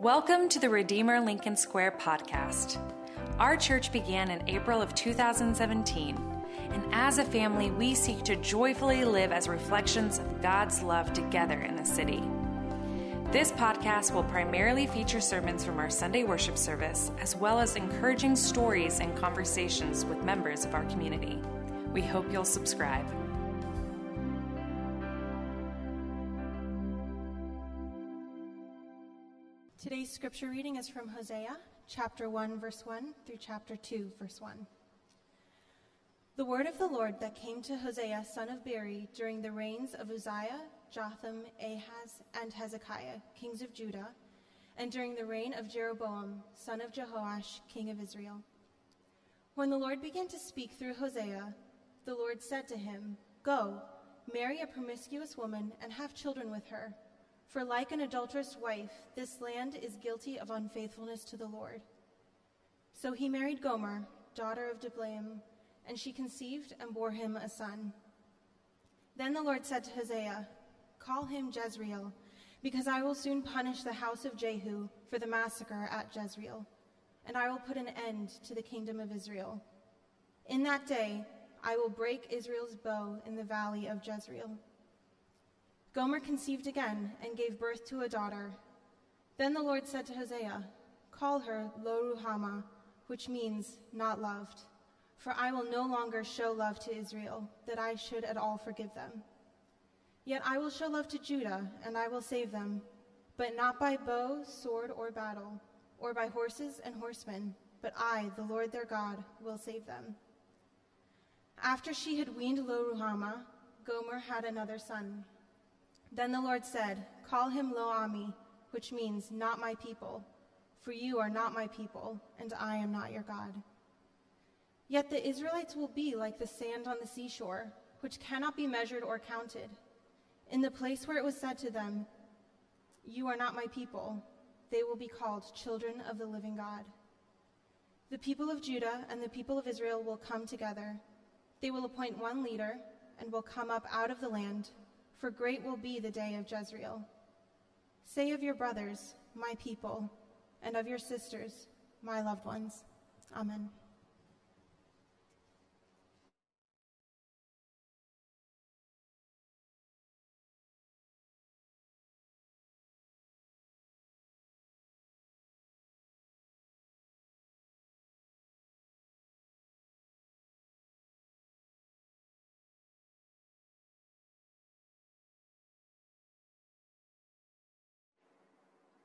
Welcome to the Redeemer Lincoln Square podcast. Our church began in April of 2017, and as a family, we seek to joyfully live as reflections of God's love together in the city. This podcast will primarily feature sermons from our Sunday worship service, as well as encouraging stories and conversations with members of our community. We hope you'll subscribe. Scripture reading is from Hosea, chapter 1, verse 1 through chapter 2, verse 1. The word of the Lord that came to Hosea, son of Beeri, during the reigns of Uzziah, Jotham, Ahaz, and Hezekiah, kings of Judah, and during the reign of Jeroboam, son of Jehoash, king of Israel. When the Lord began to speak through Hosea, the Lord said to him, Go, marry a promiscuous woman and have children with her for like an adulterous wife, this land is guilty of unfaithfulness to the Lord. So he married Gomer, daughter of Diblaim, and she conceived and bore him a son. Then the Lord said to Hosea, Call him Jezreel, because I will soon punish the house of Jehu for the massacre at Jezreel, and I will put an end to the kingdom of Israel. In that day I will break Israel's bow in the valley of Jezreel. Gomer conceived again and gave birth to a daughter. Then the Lord said to Hosea, Call her Lo Ruhamah, which means not loved, for I will no longer show love to Israel, that I should at all forgive them. Yet I will show love to Judah, and I will save them, but not by bow, sword, or battle, or by horses and horsemen, but I, the Lord their God, will save them. After she had weaned Lo Ruhamah, Gomer had another son. Then the Lord said, Call him Lo-ammi, which means not my people, for you are not my people, and I am not your God. Yet the Israelites will be like the sand on the seashore, which cannot be measured or counted. In the place where it was said to them, You are not my people, they will be called children of the living God. The people of Judah and the people of Israel will come together. They will appoint one leader and will come up out of the land for great will be the day of Jezreel. Say of your brothers, my people, and of your sisters, my loved ones. Amen.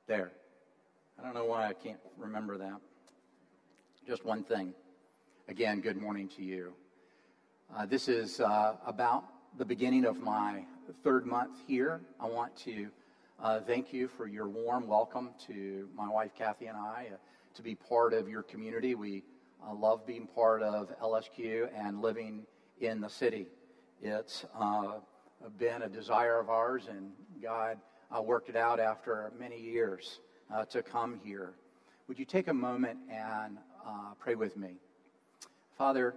There. I don't know why I can't remember that. Just one thing. Again, good morning to you. Uh, this is uh, about the beginning of my third month here. I want to uh, thank you for your warm welcome to my wife Kathy and I uh, to be part of your community. We uh, love being part of LSQ and living in the city. It's uh, been a desire of ours, and God uh, worked it out after many years uh, to come here. Would you take a moment and uh, pray with me? Father,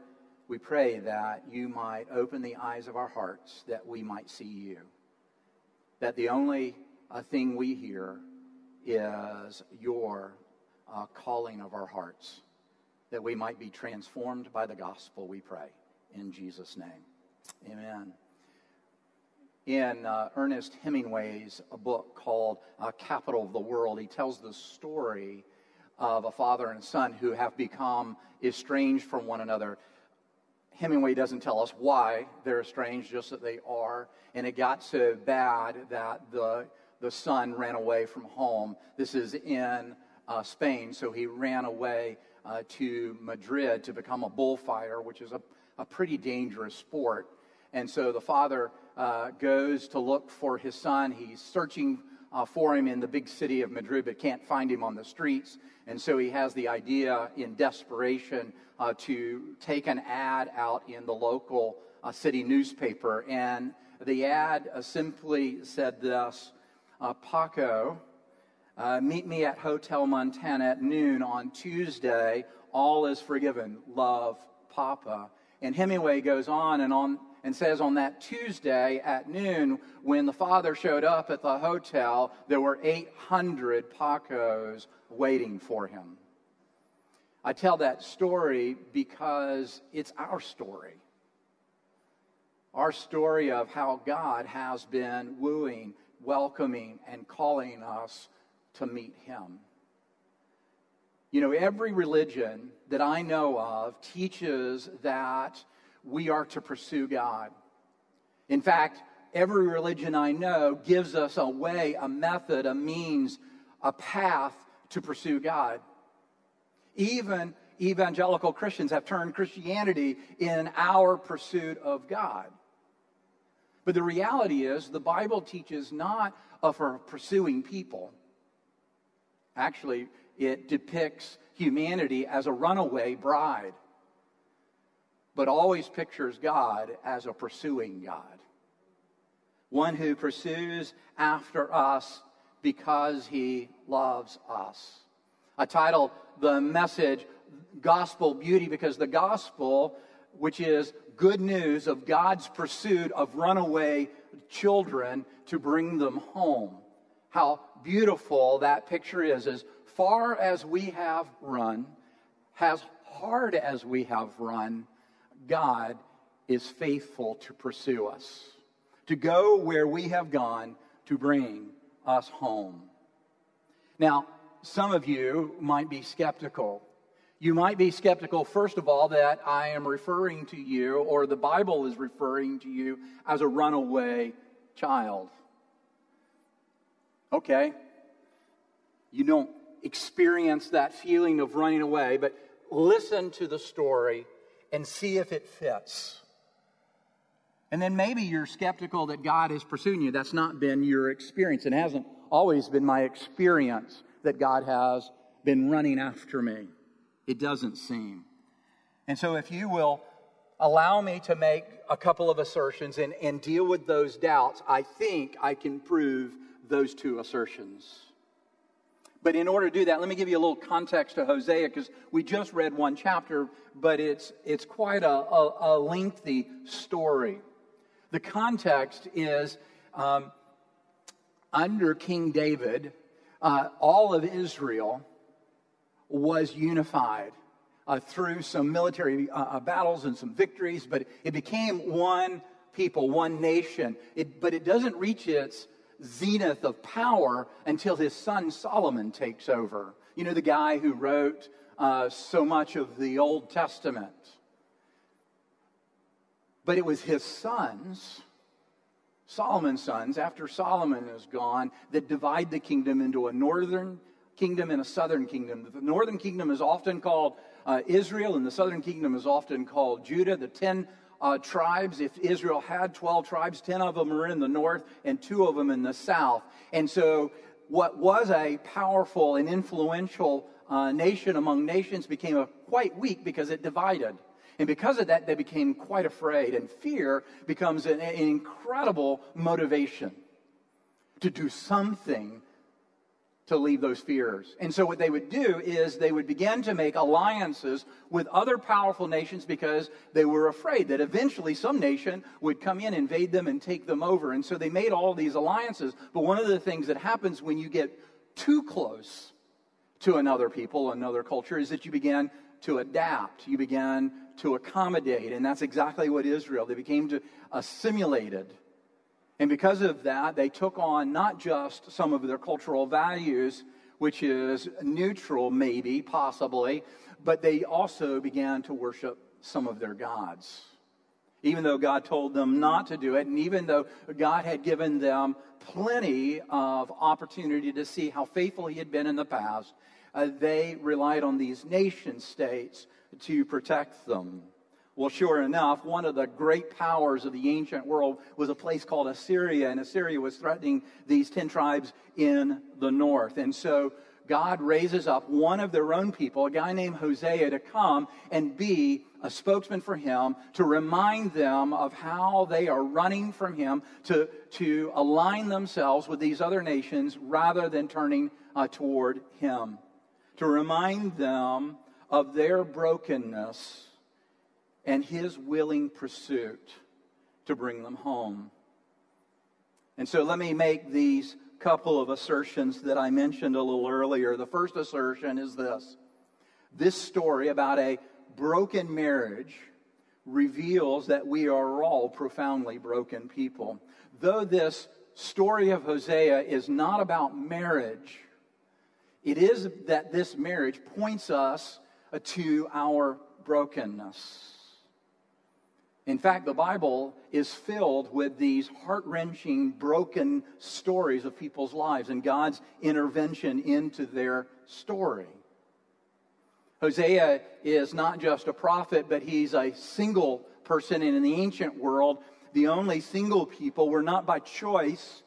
we pray that you might open the eyes of our hearts that we might see you. That the only uh, thing we hear is your uh, calling of our hearts. That we might be transformed by the gospel, we pray. In Jesus' name. Amen in uh, Ernest Hemingway's book called uh, Capital of the World. He tells the story of a father and son who have become estranged from one another. Hemingway doesn't tell us why they're estranged, just that they are. And it got so bad that the, the son ran away from home. This is in uh, Spain, so he ran away uh, to Madrid to become a bullfighter, which is a, a pretty dangerous sport. And so the father uh, goes to look for his son. He's searching uh, for him in the big city of Madrid, but can't find him on the streets. And so he has the idea in desperation uh, to take an ad out in the local uh, city newspaper. And the ad uh, simply said this uh, Paco, meet me at Hotel Montana at noon on Tuesday. All is forgiven. Love, Papa. And Hemingway goes on and on and says on that Tuesday at noon, when the father showed up at the hotel, there were 800 Pacos waiting for him. I tell that story because it's our story. Our story of how God has been wooing, welcoming, and calling us to meet Him. You know, every religion that I know of teaches that we are to pursue God. In fact, every religion I know gives us a way, a method, a means, a path to pursue God. Even evangelical Christians have turned Christianity in our pursuit of God. But the reality is, the Bible teaches not of pursuing people. Actually, it depicts humanity as a runaway bride, but always pictures God as a pursuing God. One who pursues after us because he loves us. I titled the message Gospel Beauty because the gospel, which is good news of God's pursuit of runaway children to bring them home. How beautiful that picture is. As far as we have run, as hard as we have run, God is faithful to pursue us, to go where we have gone to bring us home. Now, some of you might be skeptical. You might be skeptical, first of all, that I am referring to you or the Bible is referring to you as a runaway child. Okay. You don't experience that feeling of running away, but listen to the story and see if it fits. And then maybe you're skeptical that God is pursuing you. That's not been your experience. It hasn't always been my experience that God has been running after me. It doesn't seem. And so, if you will allow me to make a couple of assertions and, and deal with those doubts, I think I can prove those two assertions. But in order to do that, let me give you a little context to Hosea because we just read one chapter, but it's, it's quite a, a, a lengthy story. The context is um, under King David, uh, all of Israel was unified uh, through some military uh, uh battles and some victories, but it became one people, one nation. It, but it doesn't reach its zenith of power until his son Solomon takes over. You know, the guy who wrote uh, so much of the Old Testament. But it was his sons, Solomon's sons, after Solomon is gone, that divide the kingdom into a northern kingdom and a southern kingdom. The northern kingdom is often called uh, Israel, and the southern kingdom is often called Judah. The ten uh, tribes. If Israel had 12 tribes, 10 of them are in the north and two of them in the south. And so, what was a powerful and influential uh, nation among nations became a, quite weak because it divided. And because of that, they became quite afraid. And fear becomes an, an incredible motivation to do something to leave those fears. And so, what they would do is they would begin to make alliances with other powerful nations because they were afraid that eventually some nation would come in, invade them, and take them over. And so, they made all these alliances. But one of the things that happens when you get too close to another people, another culture, is that you begin to adapt, you begin to accommodate. And that's exactly what Israel, they became to uh, assimilated and because of that, they took on not just some of their cultural values, which is neutral, maybe, possibly, but they also began to worship some of their gods. Even though God told them not to do it, and even though God had given them plenty of opportunity to see how faithful He had been in the past, uh, they relied on these nation states to protect them. Well, sure enough, one of the great powers of the ancient world was a place called Assyria, and Assyria was threatening these 10 tribes in the north. And so God raises up one of their own people, a guy named Hosea, to come and be a spokesman for him, to remind them of how they are running from him, to, to align themselves with these other nations rather than turning uh, toward him, to remind them of their brokenness and his willing pursuit to bring them home. And so let me make these couple of assertions that I mentioned a little earlier. The first assertion is this this story about a broken marriage reveals that we are all profoundly broken people. Though this story of Hosea is not about marriage, it is that this marriage points us to our brokenness. In fact, the Bible is filled with these heart wrenching, broken stories of people's lives and God's intervention into their story. Hosea is not just a prophet, but he's a single person. And in the ancient world, the only single people were not by choice,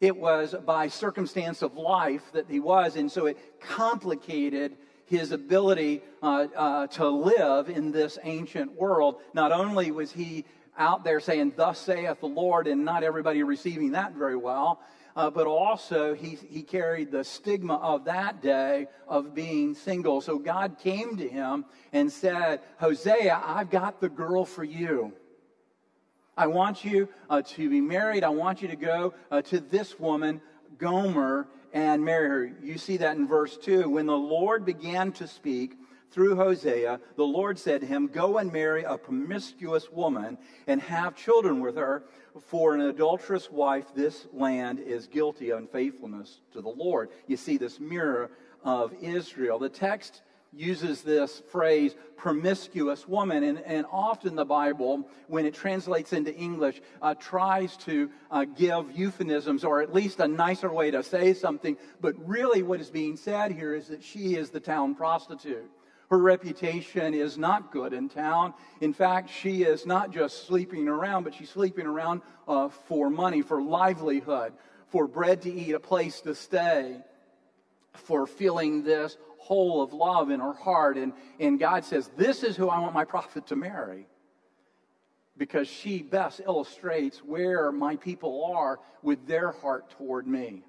it was by circumstance of life that he was. And so it complicated his ability uh, uh, to live in this ancient world. Not only was he out there saying, Thus saith the Lord, and not everybody receiving that very well, uh, but also he, he carried the stigma of that day of being single. So God came to him and said, Hosea, I've got the girl for you. I want you uh, to be married. I want you to go uh, to this woman, Gomer, and marry her. You see that in verse 2. When the Lord began to speak, through Hosea, the Lord said to him, Go and marry a promiscuous woman and have children with her, for an adulterous wife, this land is guilty of unfaithfulness to the Lord. You see this mirror of Israel. The text uses this phrase, promiscuous woman, and, and often the Bible, when it translates into English, uh, tries to uh, give euphemisms or at least a nicer way to say something. But really, what is being said here is that she is the town prostitute. Her reputation is not good in town. In fact, she is not just sleeping around, but she's sleeping around uh, for money, for livelihood, for bread to eat, a place to stay, for feeling this hole of love in her heart. And, and God says, This is who I want my prophet to marry. Because she best illustrates where my people are with their heart toward me.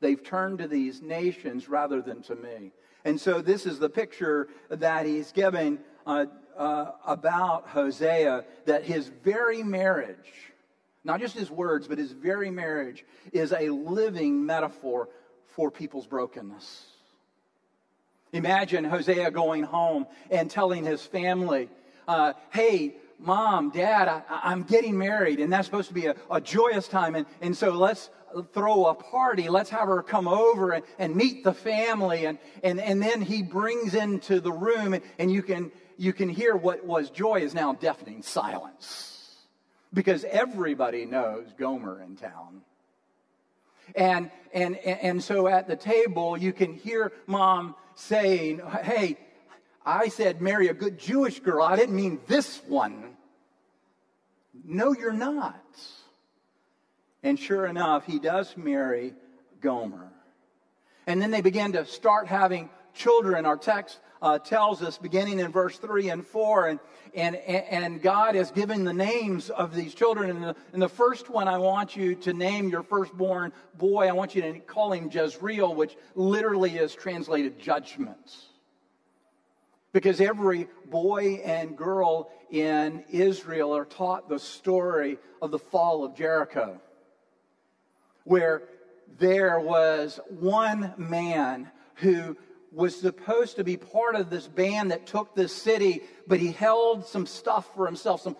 They've turned to these nations rather than to me. And so this is the picture that he's giving uh, uh, about Hosea that his very marriage, not just his words, but his very marriage, is a living metaphor for people's brokenness. Imagine Hosea going home and telling his family, uh, hey, mom, dad, I, am getting married, and that's supposed to be a, a joyous time. And, and so let's throw a party. Let's have her come over and, and meet the family. And, and, and then he brings into the room, and, and you, can, you can hear what was joy is now deafening silence. Because everybody knows Gomer in town. And, and, and so at the table, you can hear mom saying, Hey, I said marry a good Jewish girl. I didn't mean this one. No, you're not. And sure enough, he does marry Gomer. And then they begin to start having children. Our text uh, tells us, beginning in verse 3 and 4, and, and, and God has given the names of these children. And the, and the first one, I want you to name your firstborn boy, I want you to call him Jezreel, which literally is translated judgments Because every boy and girl in Israel are taught the story of the fall of Jericho where there was one man who was supposed to be part of this band that took this city, but he held some stuff for himself, some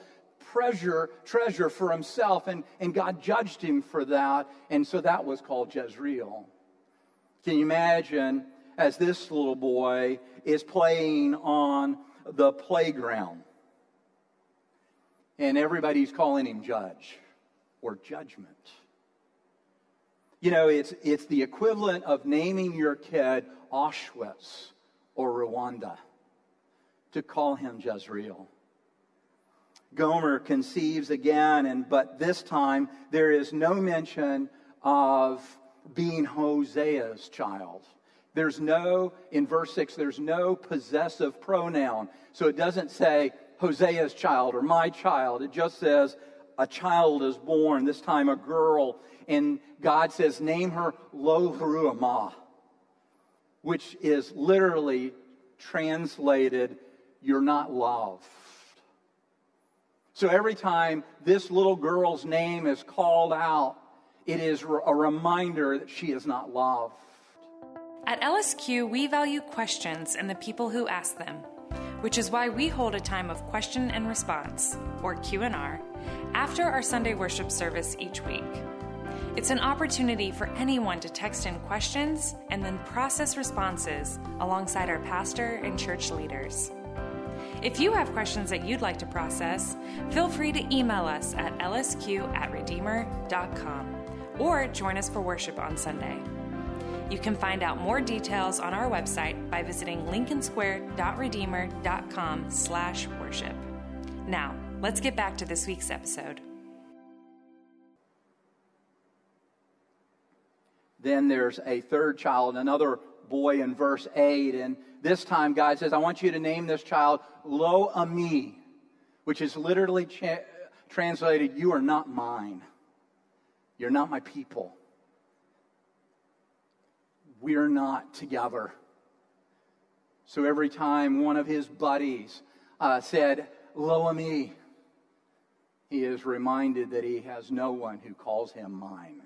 treasure, treasure for himself, and, and God judged him for that, and so that was called Jezreel. Can you imagine as this little boy is playing on the playground, and everybody's calling him judge or judgment? You know, it's, it's the equivalent of naming your kid Auschwitz or Rwanda to call him Jezreel. Gomer conceives again, and but this time there is no mention of being Hosea's child. There's no, in verse 6, there's no possessive pronoun. So it doesn't say Hosea's child or my child. It just says a child is born, this time a girl, and God says, Name her Lo Ruhamah, which is literally translated, You're not loved. So every time this little girl's name is called out, it is a reminder that she is not loved. At LSQ, we value questions and the people who ask them, which is why we hold a time of question and response, or Q&R, after our Sunday worship service each week. It's an opportunity for anyone to text in questions and then process responses alongside our pastor and church leaders. If you have questions that you'd like to process, feel free to email us at lsq at redeemer.com or join us for worship on Sunday. You can find out more details on our website by visiting lincolnsquare.redeemer.com slash worship. Now, let's get back to this week's episode. Then there's a third child, another boy in verse 8. And this time, God says, I want you to name this child Lo Ami, which is literally cha- translated, You are not mine. You're not my people. We're not together. So every time one of his buddies uh, said, Lo Ami, he is reminded that he has no one who calls him mine.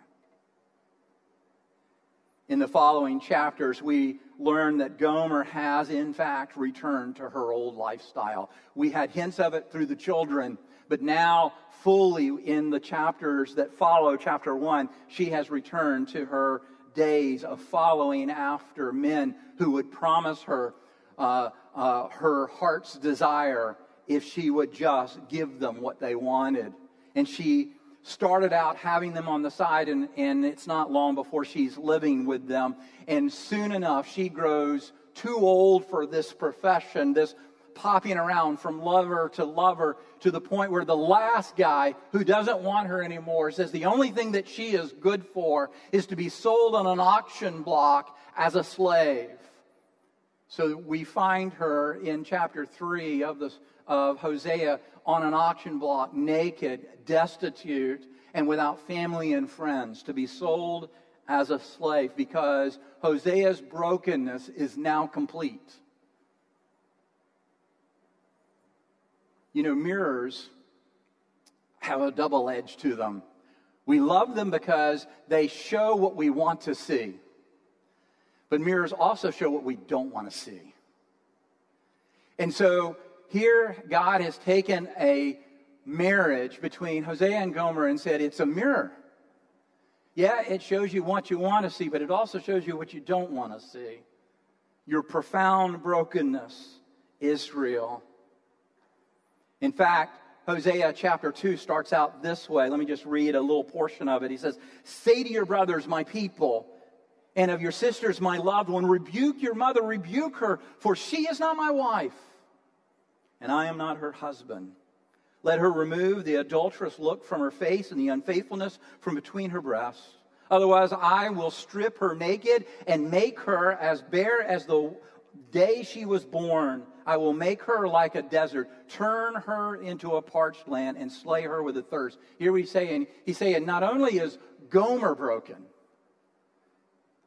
In the following chapters, we learn that Gomer has, in fact, returned to her old lifestyle. We had hints of it through the children, but now, fully in the chapters that follow chapter one, she has returned to her days of following after men who would promise her uh, uh, her heart's desire if she would just give them what they wanted. And she started out having them on the side, and, and it's not long before she's living with them. And soon enough, she grows too old for this profession, this popping around from lover to lover to the point where the last guy who doesn't want her anymore says the only thing that she is good for is to be sold on an auction block as a slave. So we find her in chapter 3 of, this, of Hosea on an auction block, naked, destitute, and without family and friends, to be sold as a slave because Hosea's brokenness is now complete. You know, mirrors have a double edge to them. We love them because they show what we want to see. But mirrors also show what we don't want to see. And so here, God has taken a marriage between Hosea and Gomer and said it's a mirror. Yeah, it shows you what you want to see, but it also shows you what you don't want to see. Your profound brokenness, Israel. In fact, Hosea chapter 2 starts out this way. Let me just read a little portion of it. He says, Say to your brothers, my people, and of your sisters, my loved one, rebuke your mother, rebuke her, for she is not my wife and I am not her husband. Let her remove the adulterous look from her face and the unfaithfulness from between her breasts. Otherwise, I will strip her naked and make her as bare as the day she was born. I will make her like a desert, turn her into a parched land, and slay her with a thirst. Here he's saying, he's saying, not only is Gomer broken,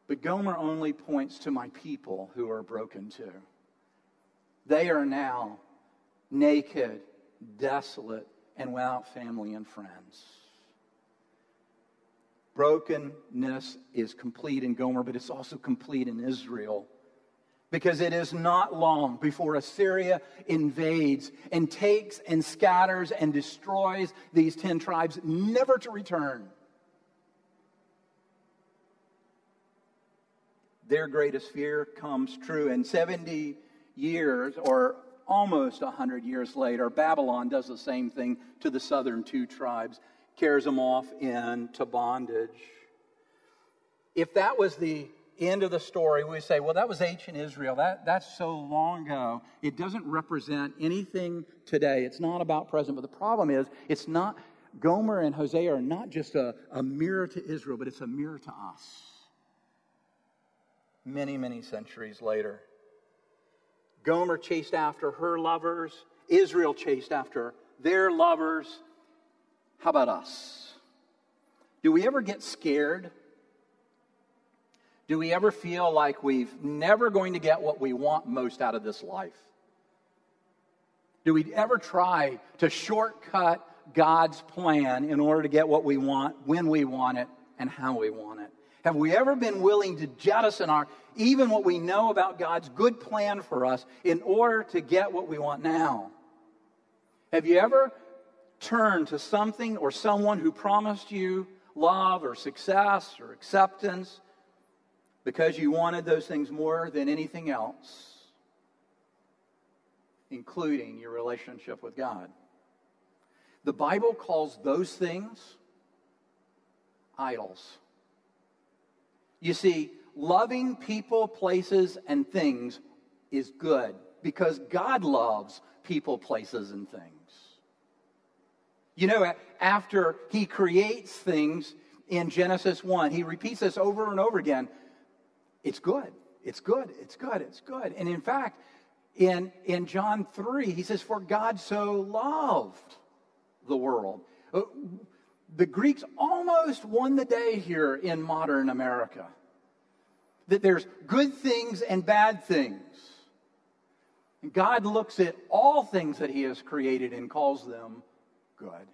but Gomer only points to my people who are broken too. They are now naked, desolate, and without family and friends. Brokenness is complete in Gomer, but it's also complete in Israel. Because it is not long before Assyria invades and takes and scatters and destroys these 10 tribes, never to return. Their greatest fear comes true. And 70 years, or almost 100 years later, Babylon does the same thing to the southern two tribes, carries them off into bondage. If that was the end of the story, we say, well, that was ancient Israel. That, that's so long ago. It doesn't represent anything today. It's not about present. But the problem is, it's not, Gomer and Hosea are not just a, a mirror to Israel, but it's a mirror to us. Many, many centuries later. Gomer chased after her lovers, Israel chased after their lovers. How about us? Do we ever get scared? Do we ever feel like we've never going to get what we want most out of this life? Do we ever try to shortcut God's plan in order to get what we want, when we want it, and how we want it? Have we ever been willing to jettison our, even what we know about God's good plan for us in order to get what we want now? Have you ever turned to something or someone who promised you love or success or acceptance because you wanted those things more than anything else, including your relationship with God? The Bible calls those things idols. You see, loving people, places, and things is good because God loves people, places, and things. You know, after he creates things in Genesis 1, he repeats this over and over again. It's good. It's good. It's good. It's good. And in fact, in, in John 3, he says, For God so loved the world. Uh, the Greeks almost won the day here in modern America. That there's good things and bad things. And God looks at all things that He has created and calls them good.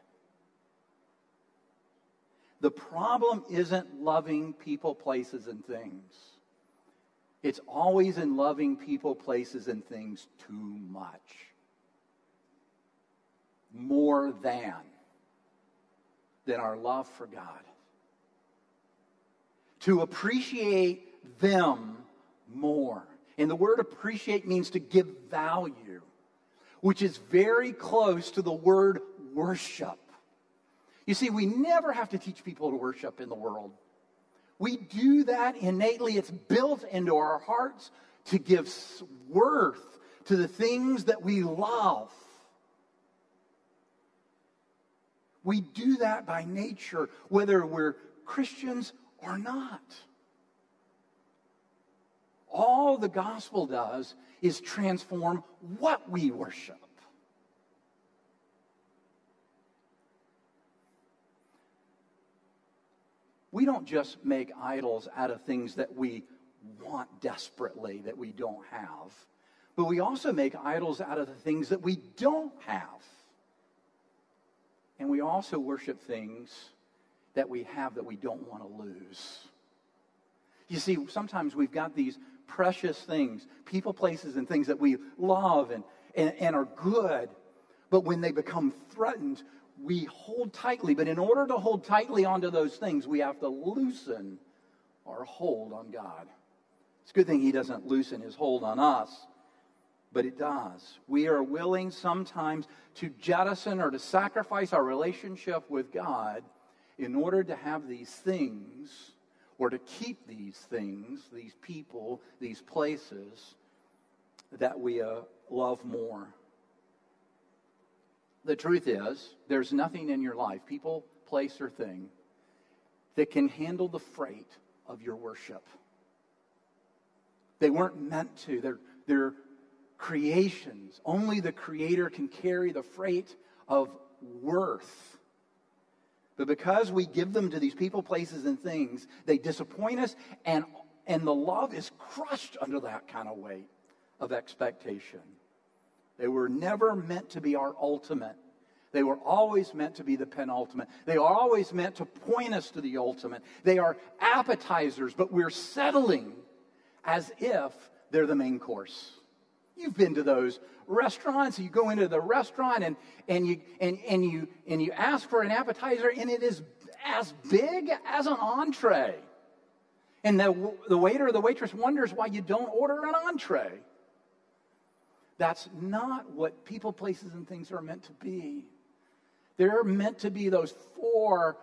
The problem isn't loving people, places, and things. It's always in loving people, places, and things too much. More than than our love for God. To appreciate them more. And the word appreciate means to give value, which is very close to the word worship. You see, we never have to teach people to worship in the world. We do that innately. It's built into our hearts to give worth to the things that we love. We do that by nature, whether we're Christians or not. All the gospel does is transform what we worship. We don't just make idols out of things that we want desperately that we don't have, but we also make idols out of the things that we don't have. And we also worship things that we have that we don't want to lose. You see, sometimes we've got these precious things, people, places, and things that we love and, and, and are good. But when they become threatened, we hold tightly. But in order to hold tightly onto those things, we have to loosen our hold on God. It's a good thing He doesn't loosen His hold on us but it does. We are willing sometimes to jettison or to sacrifice our relationship with God in order to have these things or to keep these things, these people, these places that we uh, love more. The truth is, there's nothing in your life, people, place, or thing, that can handle the freight of your worship. They weren't meant to. They're, they're creations. Only the Creator can carry the freight of worth. But because we give them to these people, places, and things, they disappoint us, and, and the love is crushed under that kind of weight of expectation. They were never meant to be our ultimate. They were always meant to be the penultimate. They are always meant to point us to the ultimate. They are appetizers, but we're settling as if they're the main course. You've been to those restaurants. You go into the restaurant and, and, you, and, and, you, and you ask for an appetizer, and it is as big as an entree. And the, the waiter or the waitress wonders why you don't order an entree. That's not what people, places, and things are meant to be. They're meant to be those four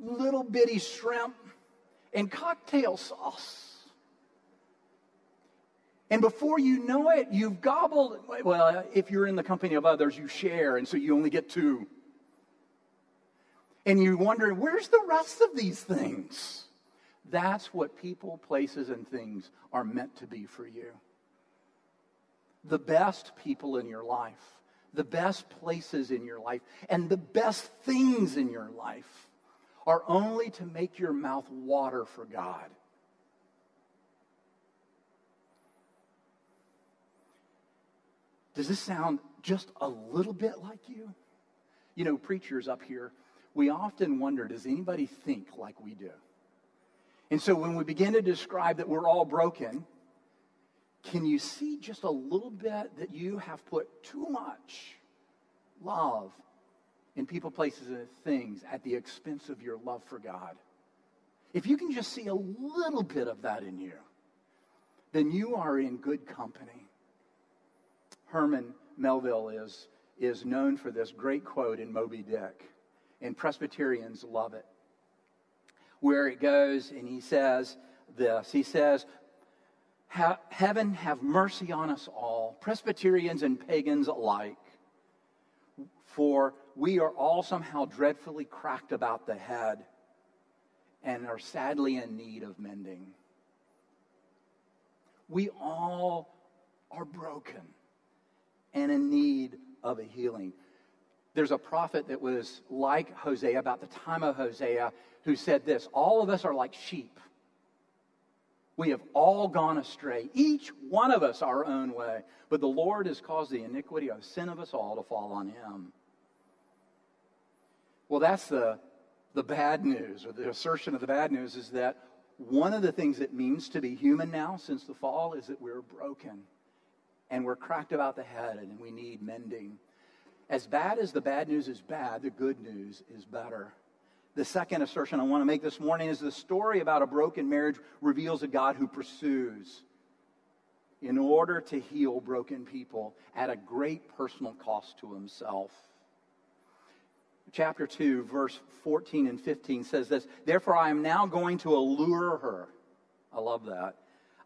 little bitty shrimp and cocktail sauce. And before you know it, you've gobbled. Well, if you're in the company of others, you share, and so you only get two. And you wonder, where's the rest of these things? That's what people, places, and things are meant to be for you. The best people in your life, the best places in your life, and the best things in your life are only to make your mouth water for God. Does this sound just a little bit like you? You know, preachers up here, we often wonder does anybody think like we do? And so when we begin to describe that we're all broken, can you see just a little bit that you have put too much love in people, places, and things at the expense of your love for God? If you can just see a little bit of that in you, then you are in good company. Herman Melville is, is known for this great quote in Moby Dick, and Presbyterians love it, where it goes, and he says this He says, Heaven have mercy on us all, Presbyterians and pagans alike, for we are all somehow dreadfully cracked about the head and are sadly in need of mending. We all are broken and in need of a healing. There's a prophet that was like Hosea about the time of Hosea who said this All of us are like sheep. We have all gone astray, each one of us our own way. But the Lord has caused the iniquity of sin of us all to fall on him. Well, that's the, the bad news, or the assertion of the bad news is that one of the things it means to be human now since the fall is that we're broken and we're cracked about the head and we need mending. As bad as the bad news is bad, the good news is better. The second assertion I want to make this morning is the story about a broken marriage reveals a God who pursues in order to heal broken people at a great personal cost to himself. Chapter 2, verse 14 and 15 says this Therefore, I am now going to allure her. I love that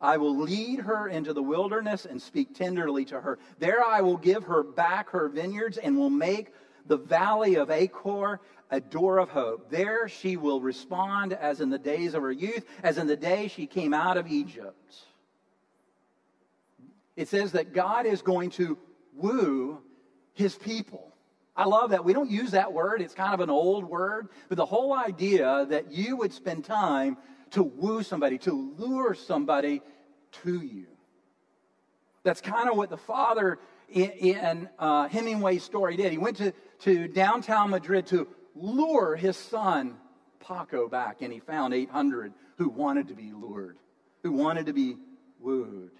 I will lead her into the wilderness and speak tenderly to her. There I will give her back her vineyards and will make the valley of Achor a door of hope. There she will respond as in the days of her youth, as in the day she came out of Egypt. It says that God is going to woo his people. I love that. We don't use that word, it's kind of an old word, but the whole idea that you would spend time to woo somebody, to lure somebody to you. That's kind of what the father in, uh, Hemingway's story did. He went to, to downtown Madrid to lure his son Paco back, and he found 800 who wanted to be lured, who wanted to be wooed.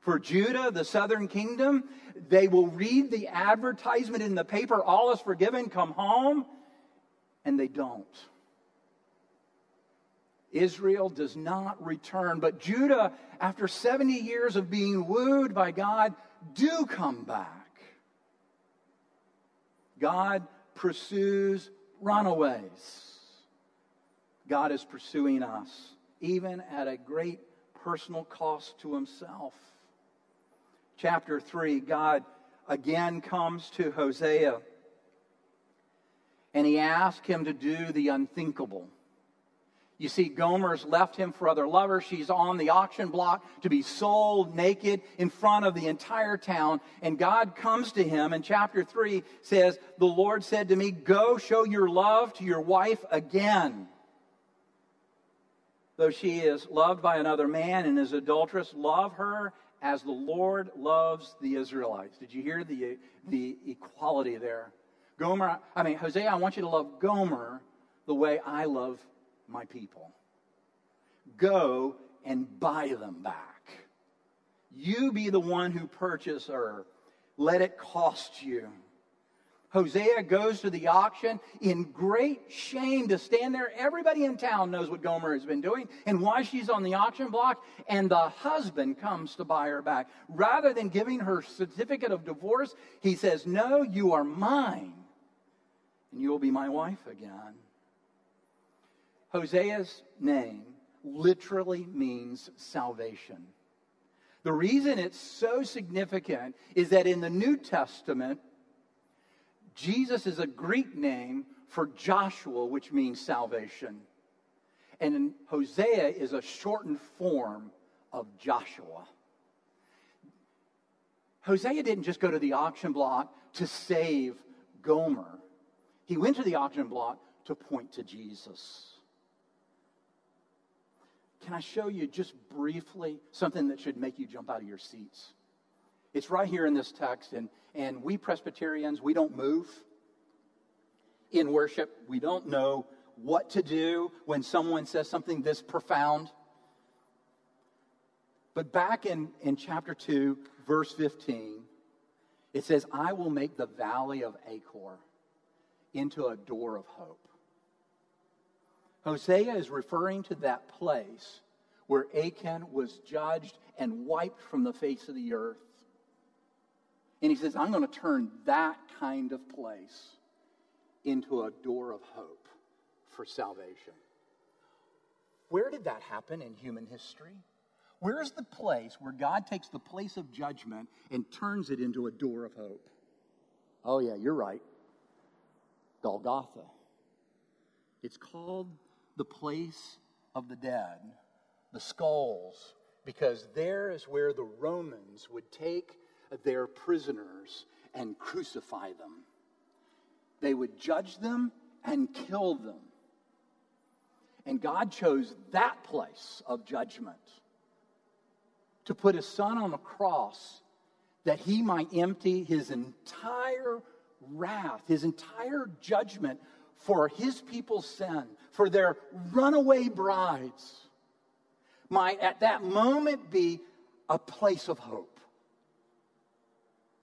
For Judah, the southern kingdom, they will read the advertisement in the paper, all is forgiven, come home, and they don't. Israel does not return. But Judah, after 70 years of being wooed by God, do come back. God pursues runaways. God is pursuing us, even at a great personal cost to himself. Chapter 3, God again comes to Hosea and he asks him to do the unthinkable. You see, Gomer's left him for other lovers. She's on the auction block to be sold naked in front of the entire town. And God comes to him in chapter 3 says, The Lord said to me, Go show your love to your wife again. Though she is loved by another man and is adulteress, love her as the Lord loves the Israelites. Did you hear the, the equality there? Gomer, I mean, Hosea, I want you to love Gomer the way I love my people. Go and buy them back. You be the one who purchase her. Let it cost you. Hosea goes to the auction in great shame to stand there. Everybody in town knows what Gomer has been doing and why she's on the auction block. And the husband comes to buy her back. Rather than giving her certificate of divorce, he says, No, you are mine, and you will be my wife again. Hosea's name literally means salvation. The reason it's so significant is that in the New Testament, Jesus is a Greek name for Joshua, which means salvation. And Hosea is a shortened form of Joshua. Hosea didn't just go to the auction block to save Gomer, he went to the auction block to point to Jesus. Can I show you just briefly something that should make you jump out of your seats? It's right here in this text. And, and we Presbyterians, we don't move in worship. We don't know what to do when someone says something this profound. But back in, in chapter 2, verse 15, it says, I will make the valley of Achor into a door of hope. Hosea is referring to that place where Achan was judged and wiped from the face of the earth. And he says, I'm going to turn that kind of place into a door of hope for salvation. Where did that happen in human history? Where's the place where God takes the place of judgment and turns it into a door of hope? Oh, yeah, you're right. Golgotha. It's called the place of the dead, the skulls, because there is where the Romans would take their prisoners and crucify them. They would judge them and kill them. And God chose that place of judgment to put his son on the cross that he might empty his entire wrath, his entire judgment for his people's sin, for their runaway brides, might at that moment be a place of hope.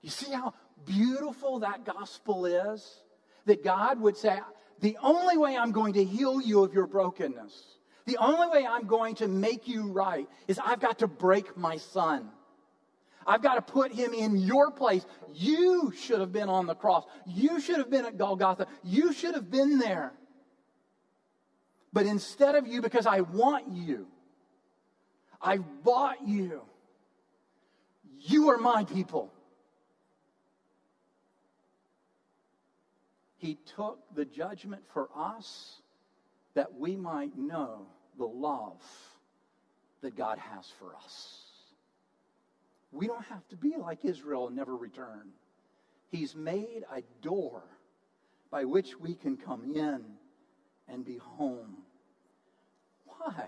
You see how beautiful that gospel is? That God would say, The only way I'm going to heal you of your brokenness, the only way I'm going to make you right is I've got to break my son. I've got to put him in your place. You should have been on the cross. You should have been at Golgotha. You should have been there. But instead of you, because I want you, I've bought you. You are my people. He took the judgment for us that we might know the love that God has for us. We don't have to be like Israel and never return. He's made a door by which we can come in and be home. Why?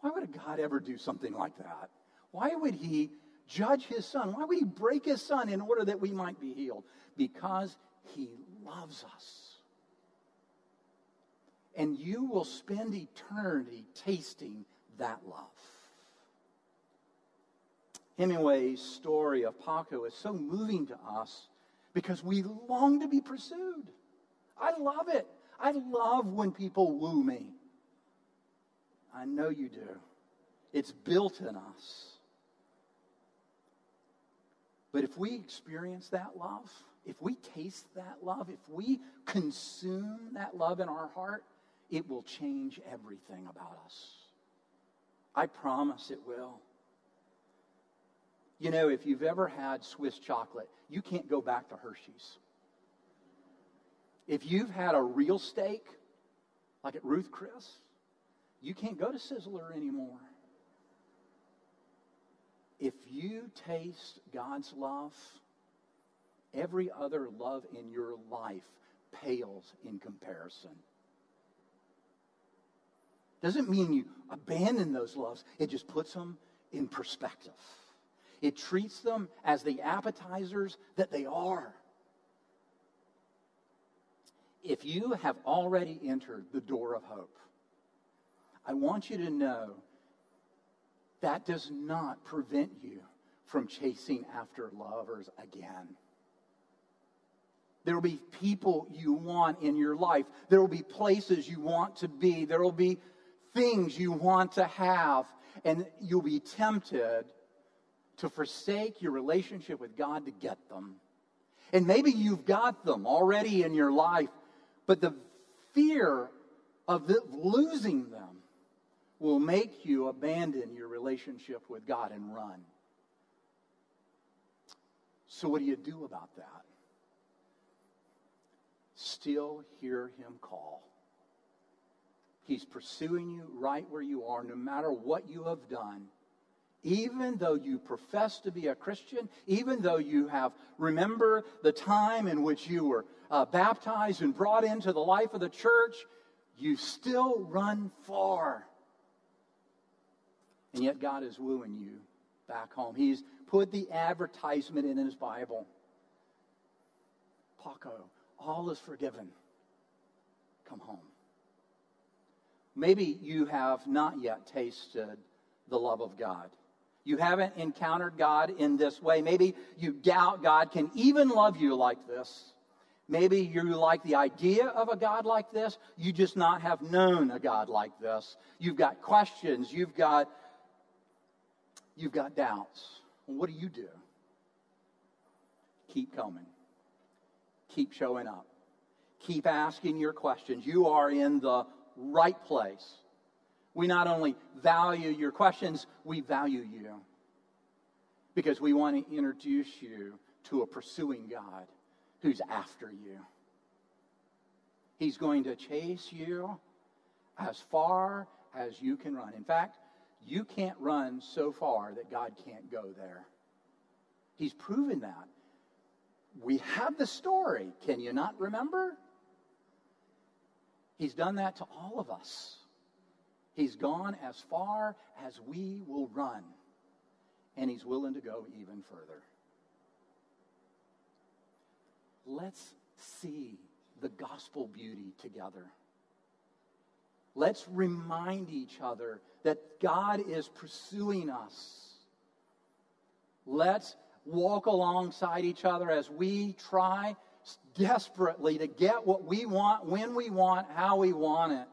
Why would a God ever do something like that? Why would he judge his son? Why would he break his son in order that we might be healed? Because he loves us. And you will spend eternity tasting that love. Hemingway's story of Paco is so moving to us because we long to be pursued. I love it. I love when people woo me. I know you do. It's built in us. But if we experience that love, if we taste that love, if we consume that love in our heart, it will change everything about us. I promise it will. You know, if you've ever had Swiss chocolate, you can't go back to Hershey's. If you've had a real steak, like at Ruth Chris, you can't go to Sizzler anymore. If you taste God's love, every other love in your life pales in comparison. Doesn't mean you abandon those loves, it just puts them in perspective. It treats them as the appetizers that they are. If you have already entered the door of hope, I want you to know that does not prevent you from chasing after lovers again. There will be people you want in your life. There will be places you want to be. There will be things you want to have. And you'll be tempted to forsake your relationship with God to get them. And maybe you've got them already in your life, but the fear of the, losing them will make you abandon your relationship with God and run. So, what do you do about that? Still hear him call. He's pursuing you right where you are, no matter what you have done even though you profess to be a Christian, even though you have remember the time in which you were uh, baptized and brought into the life of the church, you still run far. And yet God is wooing you back home. He's put the advertisement in his Bible. Paco, all is forgiven. Come home. Maybe you have not yet tasted the love of God. You haven't encountered God in this way. Maybe you doubt God can even love you like this. Maybe you like the idea of a God like this. You just not have known a God like this. You've got questions. You've got, you've got doubts. Well, what do you do? Keep coming. Keep showing up. Keep asking your questions. You are in the right place. We not only value your questions, we value you. Because we want to introduce you to a pursuing God who's after you. He's going to chase you as far as you can run. In fact, you can't run so far that God can't go there. He's proven that. We have the story. Can you not remember? He's done that to all of us. He's gone as far as we will run, and He's willing to go even further. Let's see the gospel beauty together. Let's remind each other that God is pursuing us. Let's walk alongside each other as we try desperately to get what we want, when we want, how we want it,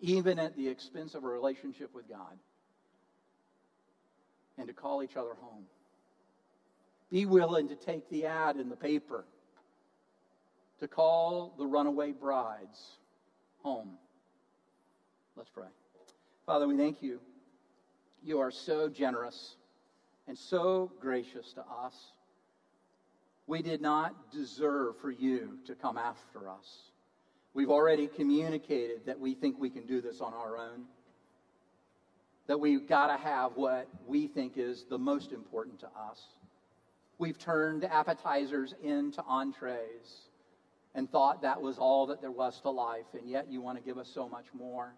even at the expense of a relationship with God. And to call each other home. Be willing to take the ad in the paper to call the runaway brides home. Let's pray. Father, we thank you. You are so generous and so gracious to us. We did not deserve for you to come after us. We've already communicated that we think we can do this on our own. That we've got to have what we think is the most important to us. We've turned appetizers into entrees and thought that was all that there was to life, and yet you want to give us so much more.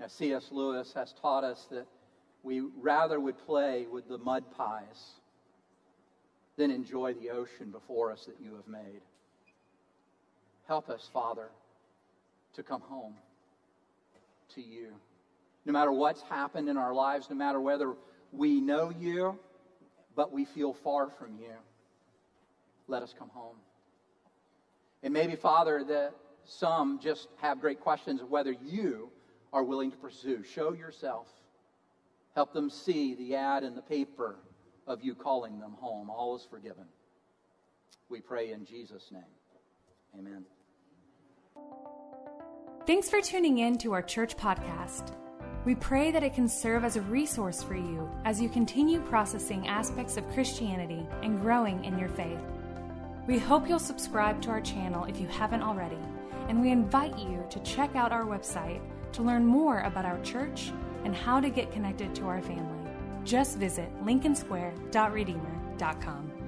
Now, C.S. Lewis has taught us that we rather would play with the mud pies than enjoy the ocean before us that you have made. Help us, Father, to come home to you. No matter what's happened in our lives, no matter whether we know you, but we feel far from you let us come home. And maybe, Father, that some just have great questions of whether you are willing to pursue. Show yourself. Help them see the ad in the paper of you calling them home. All is forgiven. We pray in Jesus' name. Amen. Thanks for tuning in to our church podcast. We pray that it can serve as a resource for you as you continue processing aspects of Christianity and growing in your faith. We hope you'll subscribe to our channel if you haven't already, and we invite you to check out our website to learn more about our church and how to get connected to our family. Just visit lincolnsquare.redeemer.com.